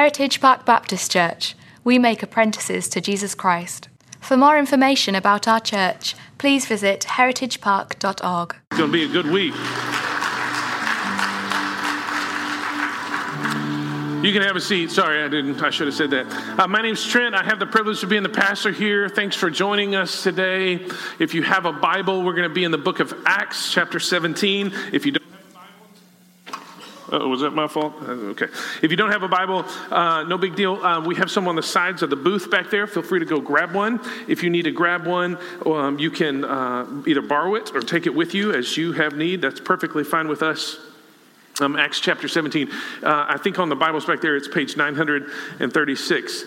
Heritage Park Baptist Church. We make apprentices to Jesus Christ. For more information about our church, please visit heritagepark.org. It's going to be a good week. You can have a seat. Sorry, I didn't. I should have said that. Uh, my name's Trent. I have the privilege of being the pastor here. Thanks for joining us today. If you have a Bible, we're going to be in the book of Acts, chapter 17. If you don't Oh, was that my fault? Uh, okay. If you don't have a Bible, uh, no big deal. Uh, we have some on the sides of the booth back there. Feel free to go grab one. If you need to grab one, um, you can uh, either borrow it or take it with you as you have need. That's perfectly fine with us. Um, Acts chapter 17. Uh, I think on the Bibles back there, it's page 936.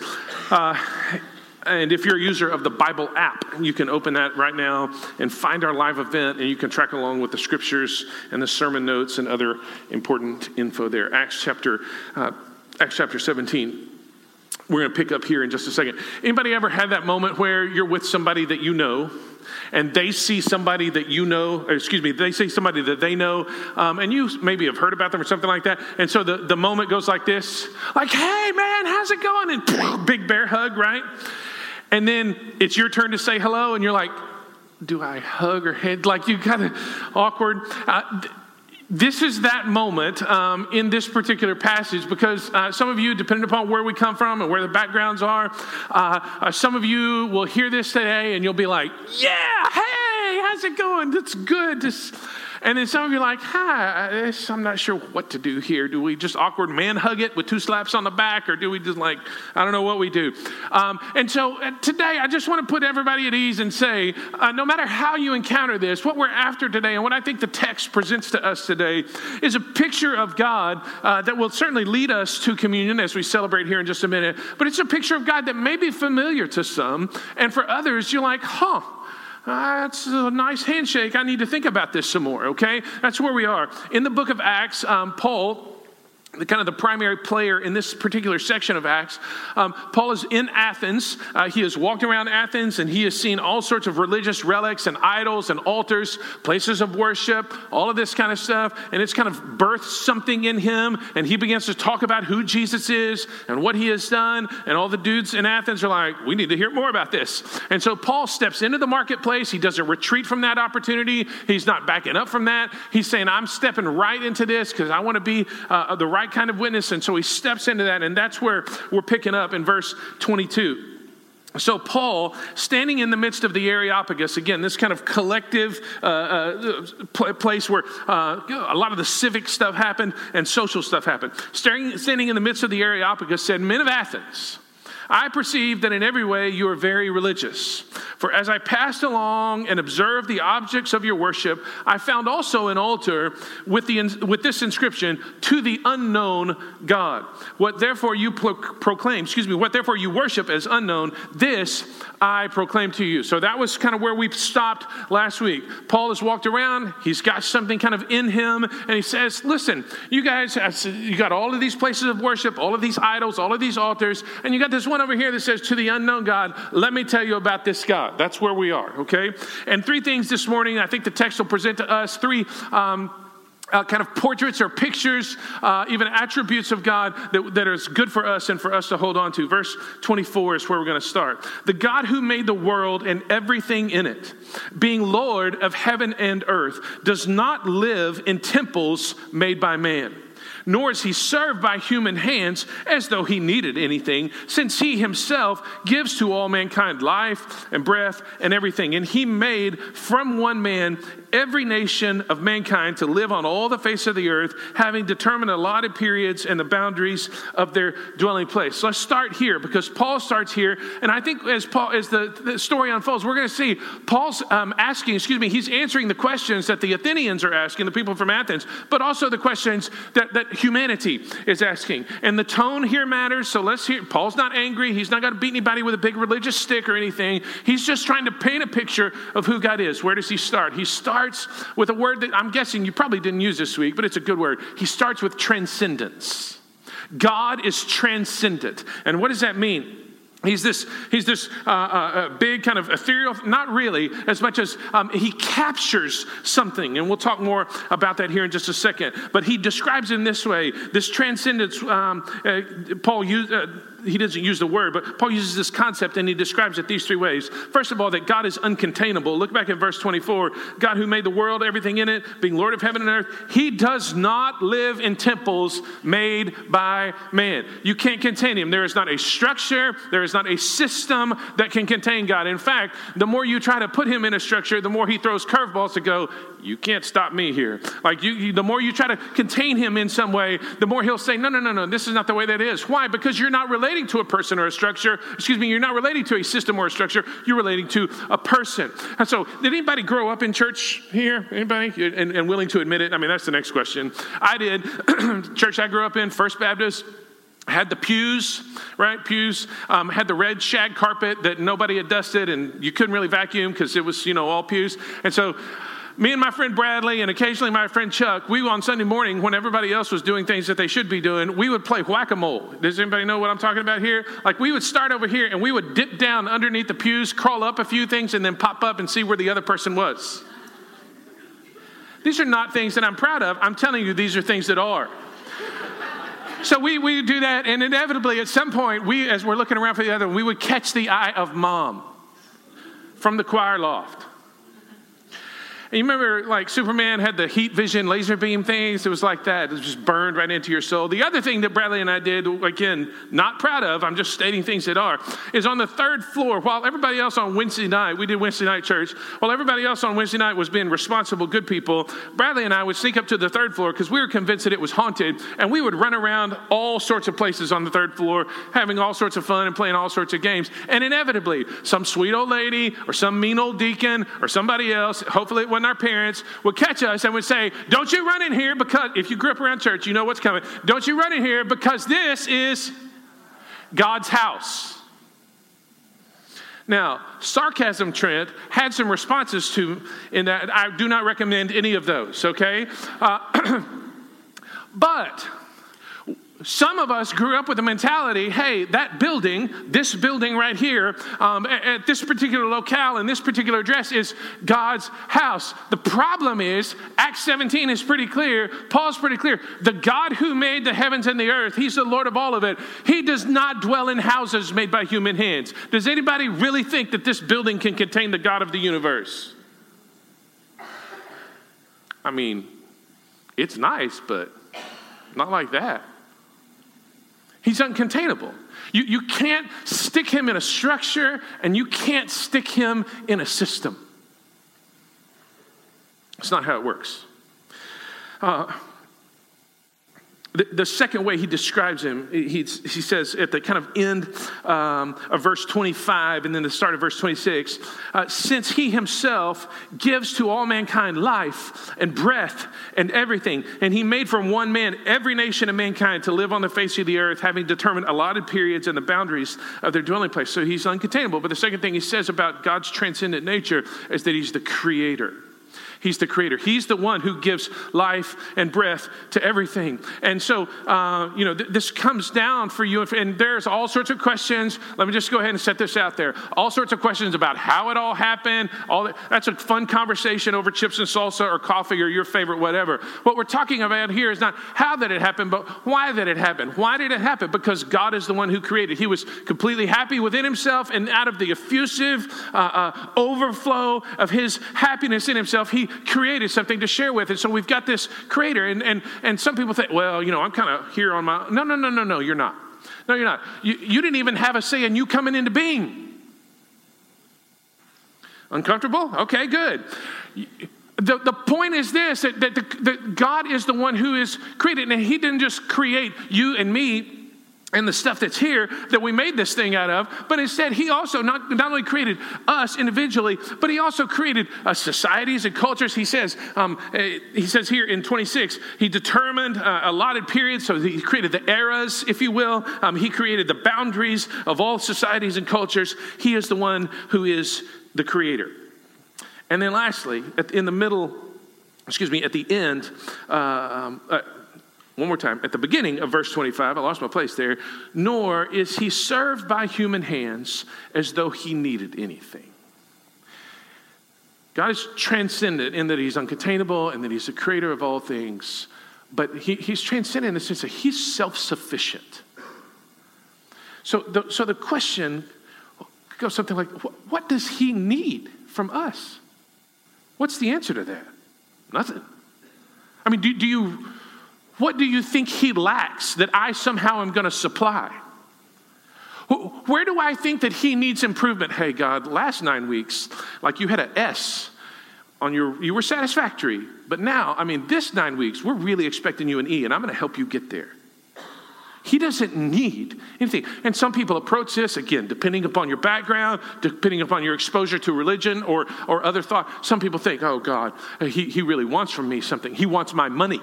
And if you're a user of the Bible app, you can open that right now and find our live event, and you can track along with the scriptures and the sermon notes and other important info there. Acts chapter, uh, Acts chapter 17. We're going to pick up here in just a second. Anybody ever had that moment where you're with somebody that you know, and they see somebody that you know, excuse me, they see somebody that they know, um, and you maybe have heard about them or something like that. And so the, the moment goes like this like, hey, man, how's it going? And big bear hug, right? And then it's your turn to say hello, and you're like, do I hug or head? Like you kind of awkward. Uh, this is that moment um, in this particular passage because uh, some of you, depending upon where we come from and where the backgrounds are, uh, uh, some of you will hear this today and you'll be like, yeah, hey, how's it going? That's good. And then some of you are like, hi, I'm not sure what to do here. Do we just awkward man hug it with two slaps on the back, or do we just like, I don't know what we do? Um, and so uh, today, I just want to put everybody at ease and say, uh, no matter how you encounter this, what we're after today, and what I think the text presents to us today, is a picture of God uh, that will certainly lead us to communion as we celebrate here in just a minute. But it's a picture of God that may be familiar to some, and for others, you're like, huh that's a nice handshake. I need to think about this some more, okay? That's where we are. In the book of Acts, um, Paul the kind of the primary player in this particular section of Acts. Um, Paul is in Athens. Uh, he has walked around Athens and he has seen all sorts of religious relics and idols and altars, places of worship, all of this kind of stuff. And it's kind of birthed something in him. And he begins to talk about who Jesus is and what he has done. And all the dudes in Athens are like, we need to hear more about this. And so Paul steps into the marketplace. He doesn't retreat from that opportunity, he's not backing up from that. He's saying, I'm stepping right into this because I want to be uh, the right right kind of witness. And so he steps into that. And that's where we're picking up in verse 22. So, Paul, standing in the midst of the Areopagus, again, this kind of collective uh, uh, place where uh, a lot of the civic stuff happened and social stuff happened, standing, standing in the midst of the Areopagus, said, Men of Athens, I perceive that in every way you are very religious. For as I passed along and observed the objects of your worship, I found also an altar with, the, with this inscription, To the unknown God. What therefore you pro- proclaim, excuse me, what therefore you worship as unknown, this I proclaim to you. So that was kind of where we stopped last week. Paul has walked around, he's got something kind of in him, and he says, Listen, you guys, you got all of these places of worship, all of these idols, all of these altars, and you got this one over here that says, To the unknown God, let me tell you about this God. That's where we are, okay? And three things this morning, I think the text will present to us three. Um, uh, kind of portraits or pictures, uh, even attributes of God that, that is good for us and for us to hold on to. Verse 24 is where we're going to start. The God who made the world and everything in it, being Lord of heaven and earth, does not live in temples made by man nor is he served by human hands as though he needed anything, since he himself gives to all mankind life and breath and everything. And he made from one man every nation of mankind to live on all the face of the earth, having determined allotted periods and the boundaries of their dwelling place. So let's start here because Paul starts here, and I think as Paul as the, the story unfolds, we're going to see Paul's um, asking, excuse me, he's answering the questions that the Athenians are asking, the people from Athens, but also the questions that, that humanity is asking. And the tone here matters. So let's hear. Paul's not angry. He's not going to beat anybody with a big religious stick or anything. He's just trying to paint a picture of who God is. Where does he start? He starts starts with a word that I'm guessing you probably didn't use this week, but it's a good word. He starts with transcendence. God is transcendent. And what does that mean? He's this, he's this uh, uh, uh, big kind of ethereal, not really, as much as um, he captures something. And we'll talk more about that here in just a second. But he describes in this way this transcendence. Um, uh, Paul used uh, he doesn't use the word, but Paul uses this concept and he describes it these three ways. First of all, that God is uncontainable. Look back in verse 24. God who made the world, everything in it, being Lord of heaven and earth, he does not live in temples made by man. You can't contain him. There is not a structure, there is not a system that can contain God. In fact, the more you try to put him in a structure, the more he throws curveballs to go, you can't stop me here. Like you, you, the more you try to contain him in some way, the more he'll say, no, no, no, no, this is not the way that is. Why? Because you're not relating to a person or a structure. Excuse me, you're not relating to a system or a structure. You're relating to a person. And so, did anybody grow up in church here? Anybody? And, and willing to admit it? I mean, that's the next question. I did. church I grew up in, First Baptist had the pews, right? Pews um, had the red shag carpet that nobody had dusted, and you couldn't really vacuum because it was, you know, all pews. And so me and my friend Bradley, and occasionally my friend Chuck, we on Sunday morning, when everybody else was doing things that they should be doing, we would play whack a mole. Does anybody know what I'm talking about here? Like we would start over here and we would dip down underneath the pews, crawl up a few things, and then pop up and see where the other person was. These are not things that I'm proud of. I'm telling you, these are things that are. So we, we do that, and inevitably at some point, we, as we're looking around for the other, we would catch the eye of mom from the choir loft. You remember, like, Superman had the heat vision laser beam things? It was like that. It just burned right into your soul. The other thing that Bradley and I did, again, not proud of, I'm just stating things that are, is on the third floor, while everybody else on Wednesday night, we did Wednesday night church, while everybody else on Wednesday night was being responsible, good people, Bradley and I would sneak up to the third floor because we were convinced that it was haunted, and we would run around all sorts of places on the third floor, having all sorts of fun and playing all sorts of games. And inevitably, some sweet old lady or some mean old deacon or somebody else, hopefully it wasn't our parents would catch us and would say, Don't you run in here because, if you grew up around church, you know what's coming. Don't you run in here because this is God's house. Now, sarcasm, Trent, had some responses to in that. I do not recommend any of those, okay? Uh, but some of us grew up with the mentality hey, that building, this building right here, um, at, at, this particular locale and this particular address is God's house. The problem is, Acts 17 is pretty clear. Paul's pretty clear. The God who made the heavens and the earth, He's the Lord of all of it. He does not dwell in houses made by human hands. Does anybody really think that this building can contain the God of the universe? I mean, it's nice, but not like that. He's uncontainable. You, you can't stick him in a structure and you can't stick him in a system. It's not how it works. Uh, the, the, second way he describes him, he, he says at the kind of end um, of verse 25 and then the start of verse 26 uh, since he himself gives to all mankind life and breath and everything, and he made from one man every nation of mankind to live on the face of the earth, having determined allotted periods and the boundaries of their dwelling place. So he's uncontainable. But the second thing he says about God's transcendent nature is that he's the creator. He's the creator. He's the one who gives life and breath to everything. And so, uh, you know, th- this comes down for you. And there's all sorts of questions. Let me just go ahead and set this out there. All sorts of questions about how it all happened. All that. That's a fun conversation over chips and salsa or coffee or your favorite whatever. What we're talking about here is not how that it happened, but why that it happened. Why did it happen? Because God is the one who created. He was completely happy within himself, and out of the effusive uh, uh, overflow of his happiness in himself, he created something to share with. And so we've got this creator. And, and, and some people think, well, you know, I'm kind of here on my. No, no, no, no, no, you're not. No, you're not. You, you didn't even have a say in you coming into being. Uncomfortable? Okay, good. The, the point is this that, that, the, that God is the one who is created, and He didn't just create you and me and the stuff that's here that we made this thing out of, but instead he also not, not only created us individually, but he also created uh, societies and cultures. He says, um, uh, he says here in 26, he determined uh, allotted periods, so he created the eras, if you will. Um, he created the boundaries of all societies and cultures. He is the one who is the creator. And then lastly, in the middle, excuse me, at the end, uh, um, uh, One more time. At the beginning of verse 25, I lost my place there. Nor is he served by human hands as though he needed anything. God is transcendent in that he's uncontainable and that he's the creator of all things. But he, he's transcendent in the sense that he's self sufficient. So the, so the question goes something like what, what does he need from us? What's the answer to that? Nothing. I mean, do, do you, what do you think he lacks that I somehow am going to supply? Where do I think that he needs improvement? Hey, God, last nine weeks, like you had an S on your, you were satisfactory. But now, I mean, this nine weeks, we're really expecting you an E, and I'm going to help you get there. He doesn't need anything. And some people approach this, again, depending upon your background, depending upon your exposure to religion or, or other thought. Some people think, oh, God, he, he really wants from me something. He wants my money.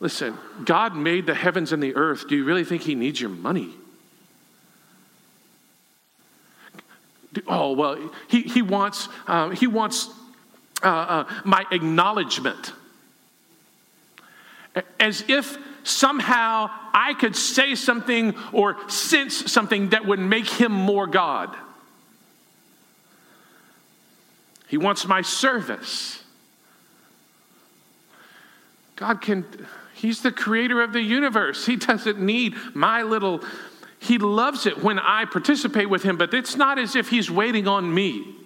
Listen, God made the heavens and the earth. Do you really think He needs your money? Oh, well, He, he wants, um, he wants uh, uh, my acknowledgement as if somehow I could say something or sense something that would make him more God. He wants my service. God can, He's the creator of the universe. He doesn't need my little, He loves it when I participate with Him, but it's not as if He's waiting on me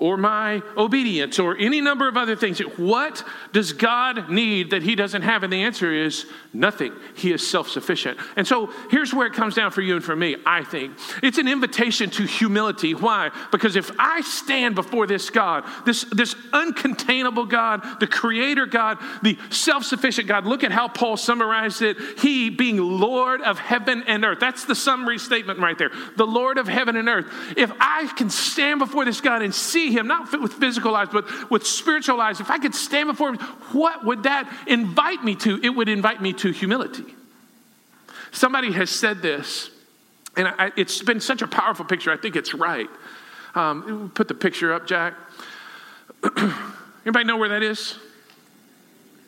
or my obedience or any number of other things. What does God need that He doesn't have? And the answer is nothing. He is self sufficient. And so here's where it comes down for you and for me, I think. It's an invitation to humility. Why? Because if I stand before this God, this, this uncontainable God, the creator God, the self sufficient God, look at how Paul summarized it. He being Lord of heaven and earth. That's the summary statement right there. The Lord of heaven and earth. If I can stand before this God and see him, not with physical eyes, but with spiritual eyes, if I could stand before him, what would that invite me to? It would invite me to humility. Somebody has said this, and I, it's been such a powerful picture. I think it's right. Um, put the picture up, Jack. Anybody know where that is?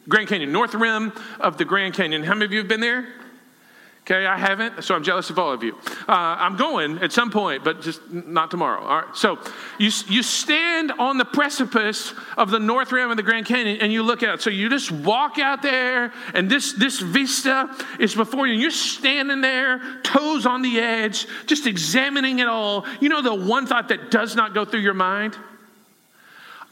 Grand Canyon, north rim of the Grand Canyon. How many of you have been there? Okay, I haven't, so I'm jealous of all of you. Uh, I'm going at some point, but just not tomorrow. All right. So you you stand on the precipice of the North Rim of the Grand Canyon, and you look out. So you just walk out there, and this this vista is before you. And you're standing there, toes on the edge, just examining it all. You know the one thought that does not go through your mind.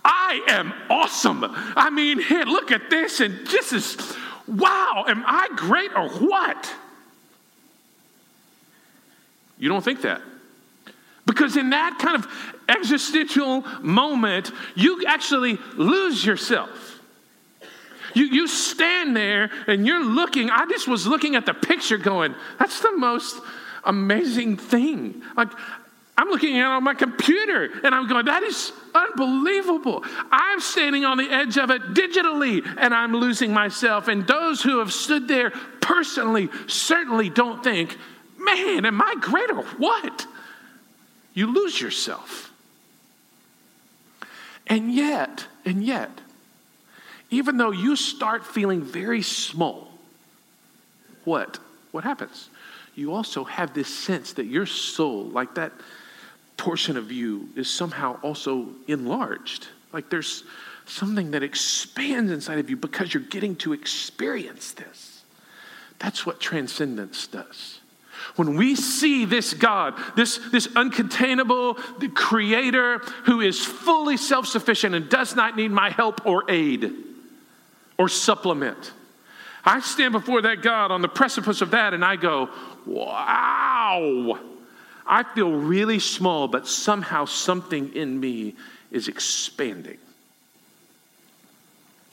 I am awesome. I mean, hey, look at this, and this is wow. Am I great or what? You don't think that. Because in that kind of existential moment, you actually lose yourself. You, you stand there and you're looking. I just was looking at the picture going, that's the most amazing thing. Like, I'm looking at on my computer and I'm going, that is unbelievable. I'm standing on the edge of it digitally and I'm losing myself. And those who have stood there personally certainly don't think man, am I great or what? You lose yourself. And yet, and yet, even though you start feeling very small, what? What happens? You also have this sense that your soul, like that portion of you, is somehow also enlarged. Like there's something that expands inside of you because you're getting to experience this. That's what transcendence does. When we see this God, this, this uncontainable creator who is fully self sufficient and does not need my help or aid or supplement, I stand before that God on the precipice of that and I go, wow. I feel really small, but somehow something in me is expanding.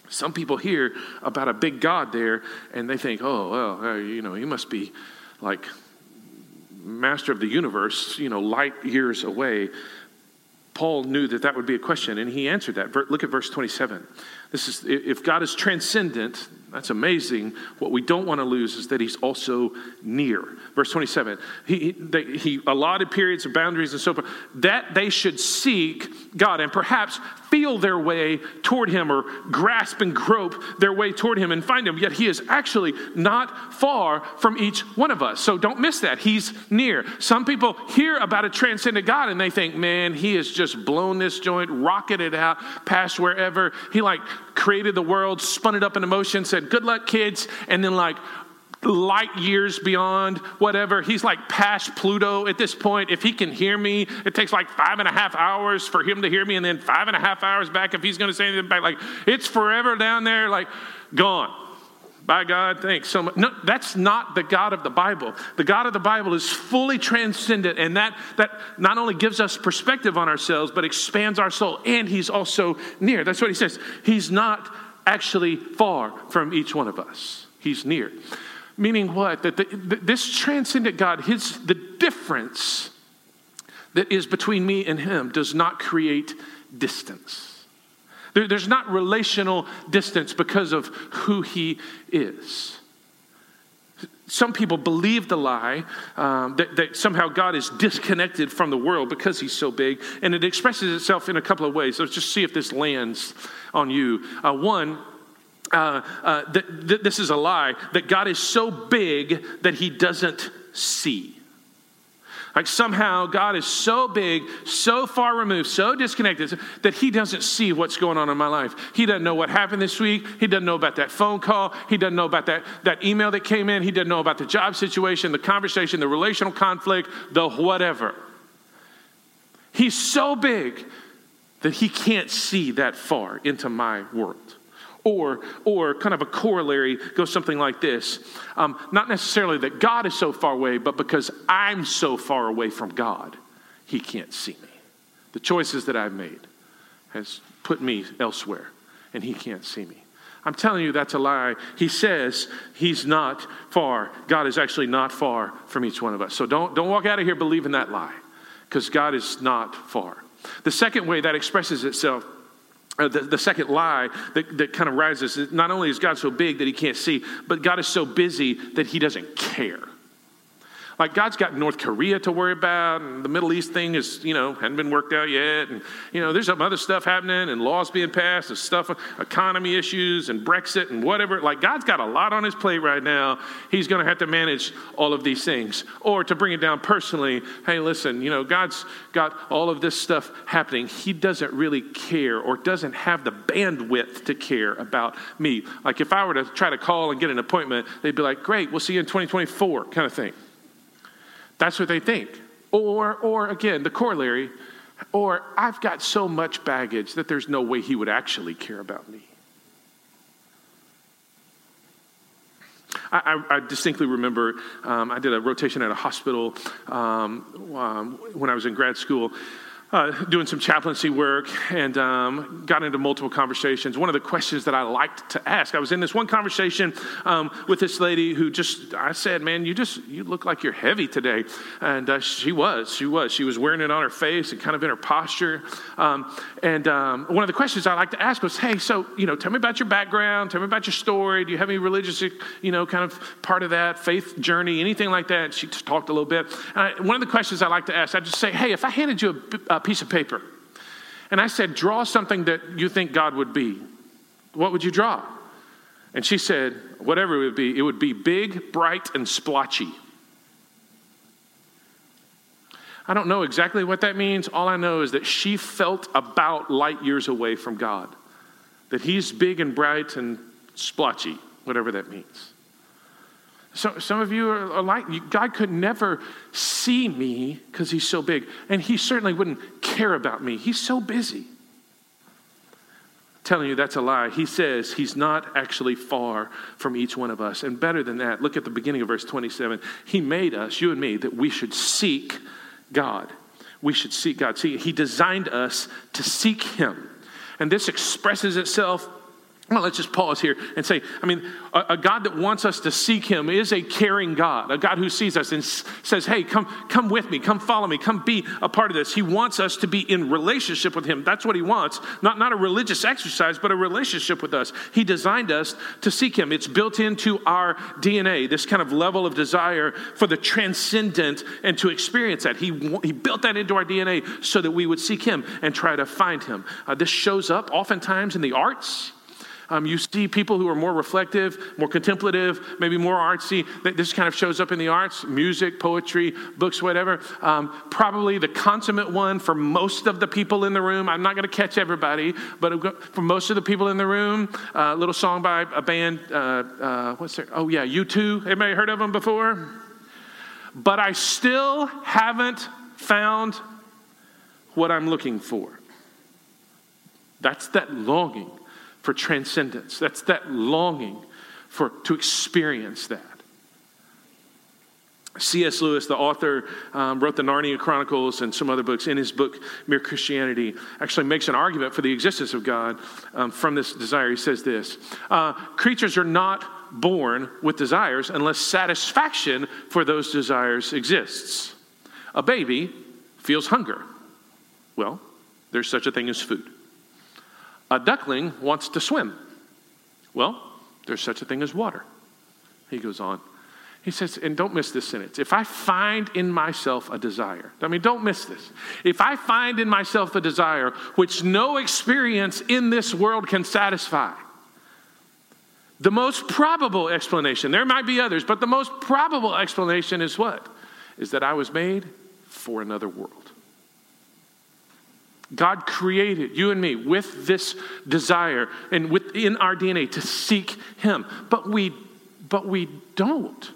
Some people hear about a big God there and they think, oh, well, you know, he must be like master of the universe, you know, light years away, Paul knew that that would be a question, and he answered that. Look at verse 27. This is if God is transcendent, That's amazing. What we don't want to lose is that he's also near. Verse 27, he, he, he allotted periods of boundaries and so forth, that they should seek God and perhaps feel their way toward him or grasp and grope their way toward him and find him. Yet he is actually not far from each one of us. So don't miss that. He's near. Some people hear about a transcendent God and they think, man, he has just blown this joint, rocketed out past wherever. He like created the world, spun it up into motion, said, good luck, kids. And then like, light years beyond whatever. He's like past Pluto at this point. If he can hear me, it takes like five and a half hours for him to hear me, and then five and a half hours back if he's going to say anything back. Like, it's forever down there, like, gone. By God, thanks so much. No, that's not the God of the Bible. The God of the Bible is fully transcendent, and that, that not only gives us perspective on ourselves, but expands our soul, and He's also near. That's what He says. He's not actually far from each one of us, He's near. Meaning what? That the, this transcendent God, his, the difference that is between me and him does not create distance. There, there's not relational distance because of who he is. Some people believe the lie um, that, that, somehow God is disconnected from the world because he's so big, and it expresses itself in a couple of ways. Let's just see if this lands on you. Uh, one, uh, uh, that, that this is a lie, that God is so big that he doesn't see. Like somehow God is so big, so far removed, so disconnected that he doesn't see what's going on in my life. He doesn't know what happened this week. He doesn't know about that phone call. He doesn't know about that, that email that came in. He doesn't know about the job situation, the conversation, the relational conflict, the whatever. He's so big that he can't see that far into my world. Or, or kind of a corollary goes something like this um, Not necessarily that God is so far away, but because I'm so far away from God, He can't see me. The choices that I've made has put me elsewhere, and He can't see me. I'm telling you, that's a lie. He says He's not far. God is actually not far from each one of us. So don't, don't walk out of here believing that lie, because God is not far. The second way that expresses itself uh, the, the, second lie that, that kind of rises is not only is God so big that he can't see, but God is so busy that he doesn't care. Like God's got North Korea to worry about, and the Middle East thing is, you know, hadn't been worked out yet, and you know, there's some other stuff happening, and laws being passed, and stuff, economy issues, and Brexit, and whatever. Like God's got a lot on His plate right now. He's going to have to manage all of these things. Or to bring it down personally, hey, listen, you know, God's got all of this stuff happening. He doesn't really care, or doesn't have the bandwidth to care about me. Like if I were to try to call and get an appointment, they'd be like, "Great, we'll see you in 2024," kind of thing. That's what they think. Or, or again, the corollary, or I've got so much baggage that there's no way he would actually care about me. I, I, distinctly remember um, I did a rotation at a hospital um, um, when I was in grad school uh, doing some chaplaincy work and um, got into multiple conversations. One of the questions that I liked to ask, I was in this one conversation um, with this lady who just, I said, "Man, you just you look like you're heavy today," and uh, she was, she was, she was wearing it on her face and kind of in her posture. Um, and um, one of the questions I like to ask was, "Hey, so you know, tell me about your background, tell me about your story. Do you have any religious, you know, kind of part of that faith journey, anything like that?" she just talked a little bit. I, one of the questions I like to ask, I just say, "Hey, if I handed you a, a a piece of paper. And I said, Draw something that you think God would be. What would you draw? And she said, Whatever it would be, it would be big, bright, and splotchy. I don't know exactly what that means. All I know is that she felt about light years away from God, that He's big and bright and splotchy, whatever that means. So, some of you are, like, God could never see me because he's so big. And he certainly wouldn't care about me. He's so busy. I'm telling you, that's a lie. He says he's not actually far from each one of us. And better than that, look at the beginning of verse 27. He made us, you and me, that we should seek God. We should seek God. See, he designed us to seek him. And this expresses itself Well, let's just pause here and say, I mean, a, a, God that wants us to seek Him is a caring God, a God who sees us and s- says, hey, come, come with me, come follow me, come be a part of this. He wants us to be in relationship with Him. That's what He wants. Not, not a religious exercise, but a relationship with us. He designed us to seek Him. It's built into our DNA, this kind of level of desire for the transcendent and to experience that. He, he built that into our DNA so that we would seek Him and try to find Him. Uh, this shows up oftentimes in the arts. Um, you see people who are more reflective, more contemplative, maybe more artsy. This kind of shows up in the arts music, poetry, books, whatever. Um, probably the consummate one for most of the people in the room. I'm not going to catch everybody, but for most of the people in the room, a uh, little song by a band. Uh, uh, what's there? Oh, yeah, U2. Anybody heard of them before? But I still haven't found what I'm looking for. That's that longing for transcendence. That's that longing for to experience that. C.S. Lewis, the author, um, wrote the Narnia Chronicles and some other books. In his book, Mere Christianity, actually makes an argument for the existence of God um, from this desire. He says this uh, Creatures are not born with desires unless satisfaction for those desires exists. A baby feels hunger. Well, there's such a thing as food. A duckling wants to swim. Well, there's such a thing as water. He goes on. He says, and don't miss this sentence. If I find in myself a desire, I mean, don't miss this. If I find in myself a desire which no experience in this world can satisfy, the most probable explanation, there might be others, but the most probable explanation is what? Is that I was made for another world. God created you and me with this desire and within our DNA to seek Him, but we, but we don't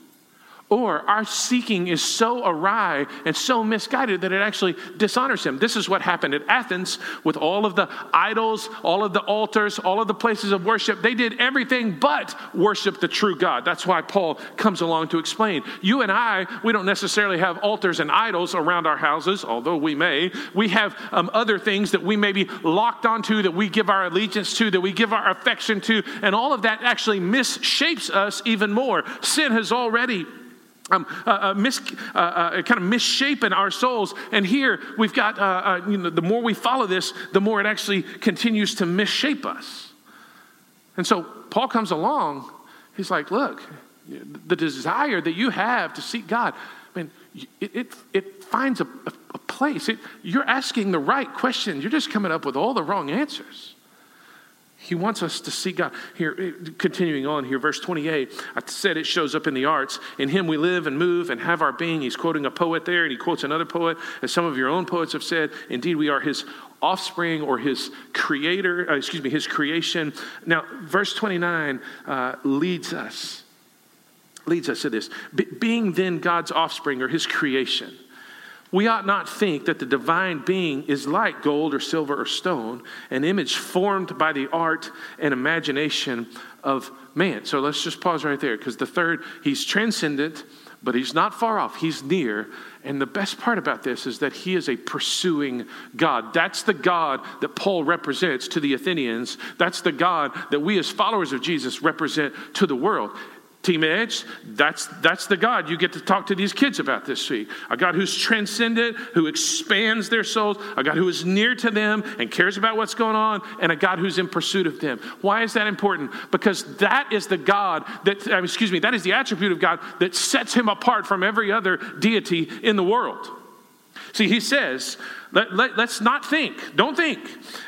or our seeking is so awry and so misguided that it actually dishonors him. This is what happened at Athens with all of the idols, all of the altars, all of the places of worship. They did everything but worship the true God. That's why Paul comes along to explain. You and I, we don't necessarily have altars and idols around our houses, although we may. We have um, other things that we may be locked onto, that we give our allegiance to, that we give our affection to, and all of that actually misshapes us even more. Sin has already um, uh, uh, mis, uh, uh, kind of misshapen our souls. And here we've got, uh, uh, you know, the more we follow this, the more it actually continues to misshape us. And so Paul comes along. He's like, look, the desire that you have to seek God, I mean, it, it, it finds a, a place. It, you're asking the right questions. You're just coming up with all the wrong answers. He wants us to see God. Here, continuing on here, verse 28, I said it shows up in the arts. In him we live and move and have our being. He's quoting a poet there, and he quotes another poet. As some of your own poets have said, indeed, we are his offspring or his creator, uh, excuse me, his creation. Now, verse 29 uh, leads us, leads us to this. Be- being then God's offspring or his creation we ought not think that the divine being is like gold or silver or stone, an image formed by the art and imagination of man. So let's just pause right there because the third, he's transcendent, but he's not far off, he's near. And the best part about this is that he is a pursuing God. That's the God that Paul represents to the Athenians. That's the God that we, as followers of Jesus, represent to the world. Team Edge, that's, that's the God you get to talk to these kids about this week. A God who's transcendent, who expands their souls, a God who is near to them and cares about what's going on, and a God who's in pursuit of them. Why is that important? Because that is the God that, uh, excuse me, that is the attribute of God that sets him apart from every other deity in the world. See, he says, let, let, us not think, don't think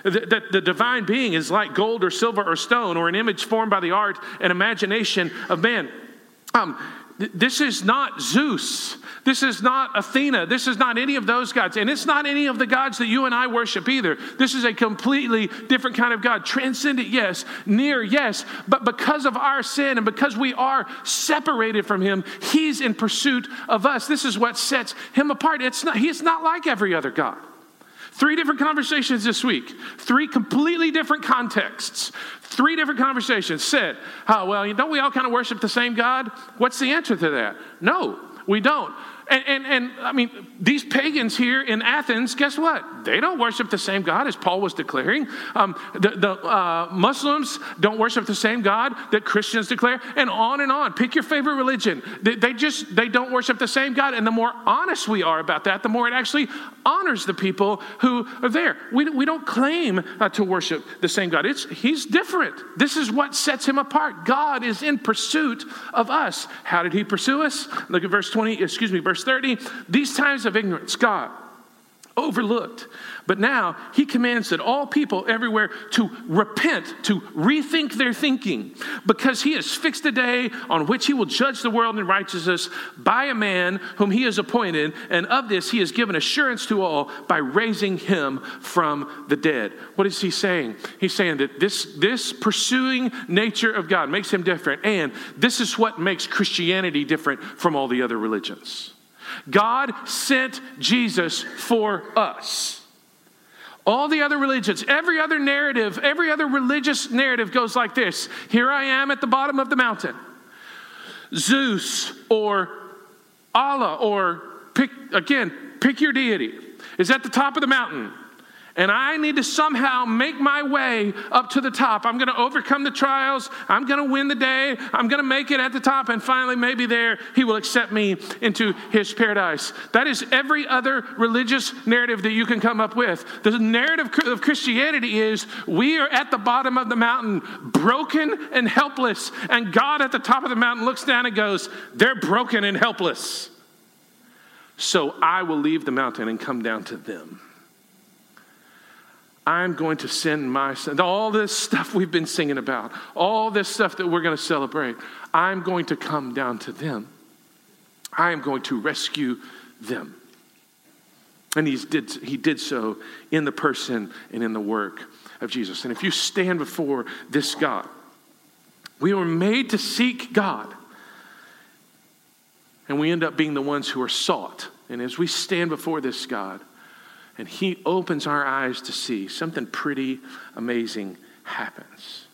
that, that, the divine being is like gold or silver or stone or an image formed by the art and imagination of man. Um, this is not Zeus. This is not Athena. This is not any of those gods. And it's not any of the gods that you and I worship either. This is a completely different kind of God. Transcendent, yes. Near, yes. But because of our sin and because we are separated from Him, He's in pursuit of us. This is what sets Him apart. It's not, He's not like every other God. Three different conversations this week, three completely different contexts, three different conversations said, oh, well, don't we all kind of worship the same God? What's the answer to that? No, we don't. And, and, and, I mean, these pagans here in Athens, guess what? They don't worship the same God as Paul was declaring. Um, the the uh, Muslims don't worship the same God that Christians declare, and on and on. Pick your favorite religion. They, they just they don't worship the same God. And the more honest we are about that, the more it actually honors the people who are there. We, we don't claim uh, to worship the same God. It's He's different. This is what sets Him apart. God is in pursuit of us. How did He pursue us? Look at verse 20, excuse me, verse 30. These times of ignorance, God overlooked. But now he commands that all people everywhere to repent, to rethink their thinking, because he has fixed a day on which he will judge the world in righteousness by a man whom he has appointed, and of this he has given assurance to all by raising him from the dead. What is he saying? He's saying that this, this pursuing nature of God makes him different, and this is what makes Christianity different from all the other religions. God sent Jesus for us. All the other religions, every other narrative, every other religious narrative goes like this Here I am at the bottom of the mountain. Zeus or Allah, or pick, again, pick your deity, is at the top of the mountain and I need to somehow make my way up to the top. I'm going to overcome the trials. I'm going to win the day. I'm going to make it at the top. And finally, maybe there, He will accept me into His paradise. That is every other religious narrative that you can come up with. The narrative of Christianity is we are at the bottom of the mountain, broken and helpless. And God at the top of the mountain looks down and goes, They're broken and helpless. So I will leave the mountain and come down to them. I'm going to send my son. All this stuff we've been singing about, all this stuff that we're going to celebrate, I'm going to come down to them. I am going to rescue them. And he's did, he did so in the person and in the work of Jesus. And if you stand before this God, we were made to seek God. And we end up being the ones who are sought. And as we stand before this God, and He opens our eyes to see something pretty amazing happens.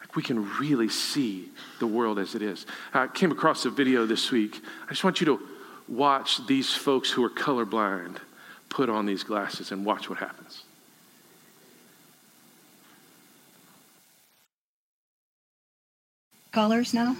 Like we can really see the world as it is. I came across a video this week. I just want you to watch these folks who are colorblind put on these glasses and watch what happens. Colors now?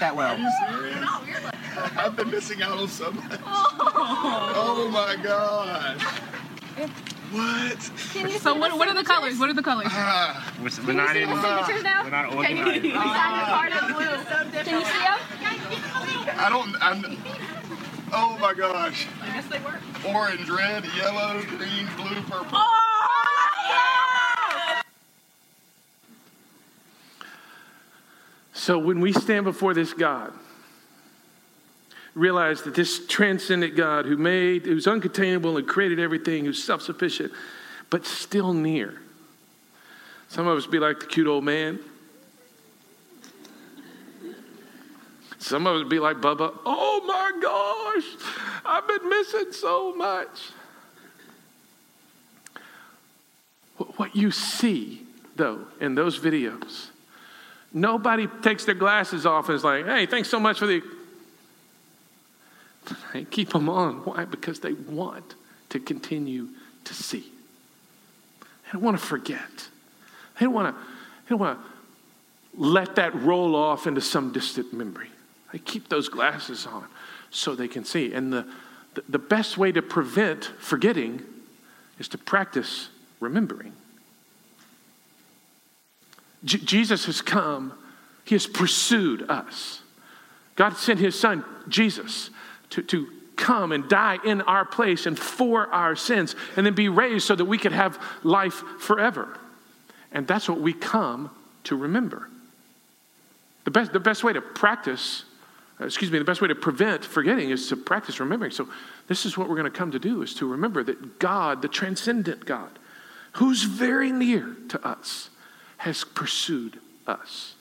That well. Are you serious? I've been missing out on so much. Oh, my God. What? So what, what are the colors? What are the colors? Uh, we're, we're not in. Signatures now? We're not organized. Can you, sign card? Can you see them? I don't. I'm, oh my gosh. I guess they work. Orange, red, yellow, green, blue, purple. Oh, So when we stand before this God, realize that this transcendent God who made, who's uncontainable and created everything, who's self sufficient, but still near. Some of us be like the cute old man. Some of us be like Bubba. Oh my gosh, I've been missing so much. What you see, though, in those videos Nobody takes their glasses off and is like, hey, thanks so much for the. They keep them on. Why? Because they want to continue to see. They don't want to forget. They don't want to, they don't want to let that roll off into some distant memory. They keep those glasses on so they can see. And the, the, the best way to prevent forgetting is to practice remembering. J- Jesus has come, He has pursued us. God sent His Son, Jesus, to, to come and die in our place and for our sins, and then be raised so that we could have life forever. And that's what we come to remember. The best, the best way to practice, uh, excuse me, the best way to prevent forgetting is to practice remembering. So, this is what we're going to come to do is to remember that God, the transcendent God, who's very near to us, has pursued us.